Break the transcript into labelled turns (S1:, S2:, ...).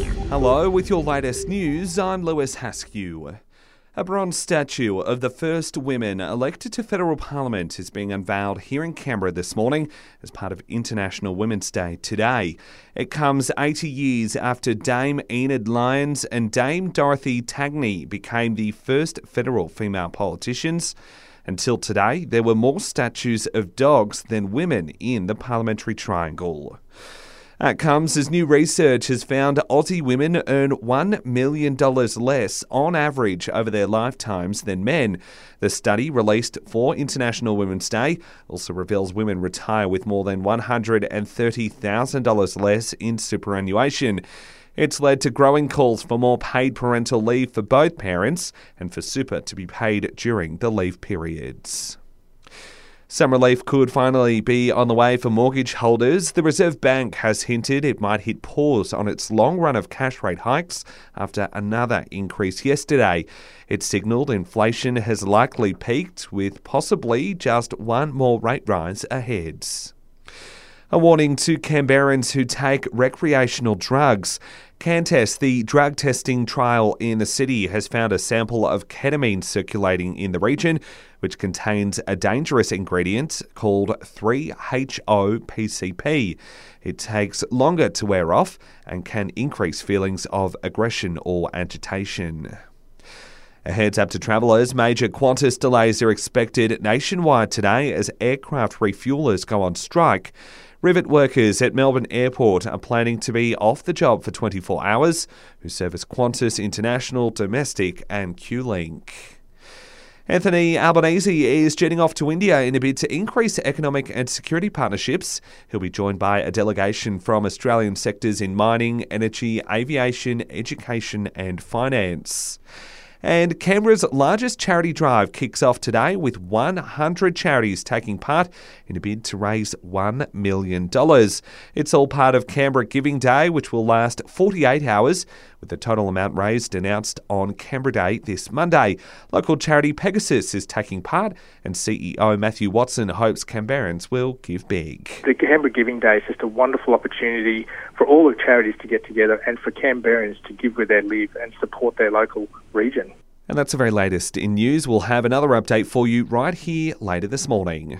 S1: Hello, with your latest news, I'm Lewis Haskew. A bronze statue of the first women elected to federal parliament is being unveiled here in Canberra this morning as part of International Women's Day today. It comes 80 years after Dame Enid Lyons and Dame Dorothy Tangney became the first federal female politicians. Until today, there were more statues of dogs than women in the parliamentary triangle. That comes as new research has found Aussie women earn $1 million less on average over their lifetimes than men. The study, released for International Women's Day, also reveals women retire with more than $130,000 less in superannuation. It's led to growing calls for more paid parental leave for both parents and for super to be paid during the leave periods. Some relief could finally be on the way for mortgage holders. The Reserve Bank has hinted it might hit pause on its long run of cash rate hikes after another increase yesterday. It signalled inflation has likely peaked, with possibly just one more rate rise ahead. A warning to Canberrans who take recreational drugs. Cantest, the drug testing trial in the city, has found a sample of ketamine circulating in the region, which contains a dangerous ingredient called 3-HOPCP. It takes longer to wear off and can increase feelings of aggression or agitation. A heads up to travellers, major Qantas delays are expected nationwide today as aircraft refuelers go on strike. Rivet workers at Melbourne Airport are planning to be off the job for 24 hours, who service Qantas International, Domestic, and QLink. Anthony Albanese is jetting off to India in a bid to increase economic and security partnerships. He'll be joined by a delegation from Australian sectors in mining, energy, aviation, education, and finance. And Canberra's largest charity drive kicks off today with 100 charities taking part in a bid to raise $1 million. It's all part of Canberra Giving Day, which will last 48 hours, with the total amount raised announced on Canberra Day this Monday. Local charity Pegasus is taking part, and CEO Matthew Watson hopes Canberrans will give big.
S2: The Canberra Giving Day is just a wonderful opportunity for all the charities to get together and for Canberrans to give where they live and support their local region.
S1: And that's the very latest in news. We'll have another update for you right here later this morning.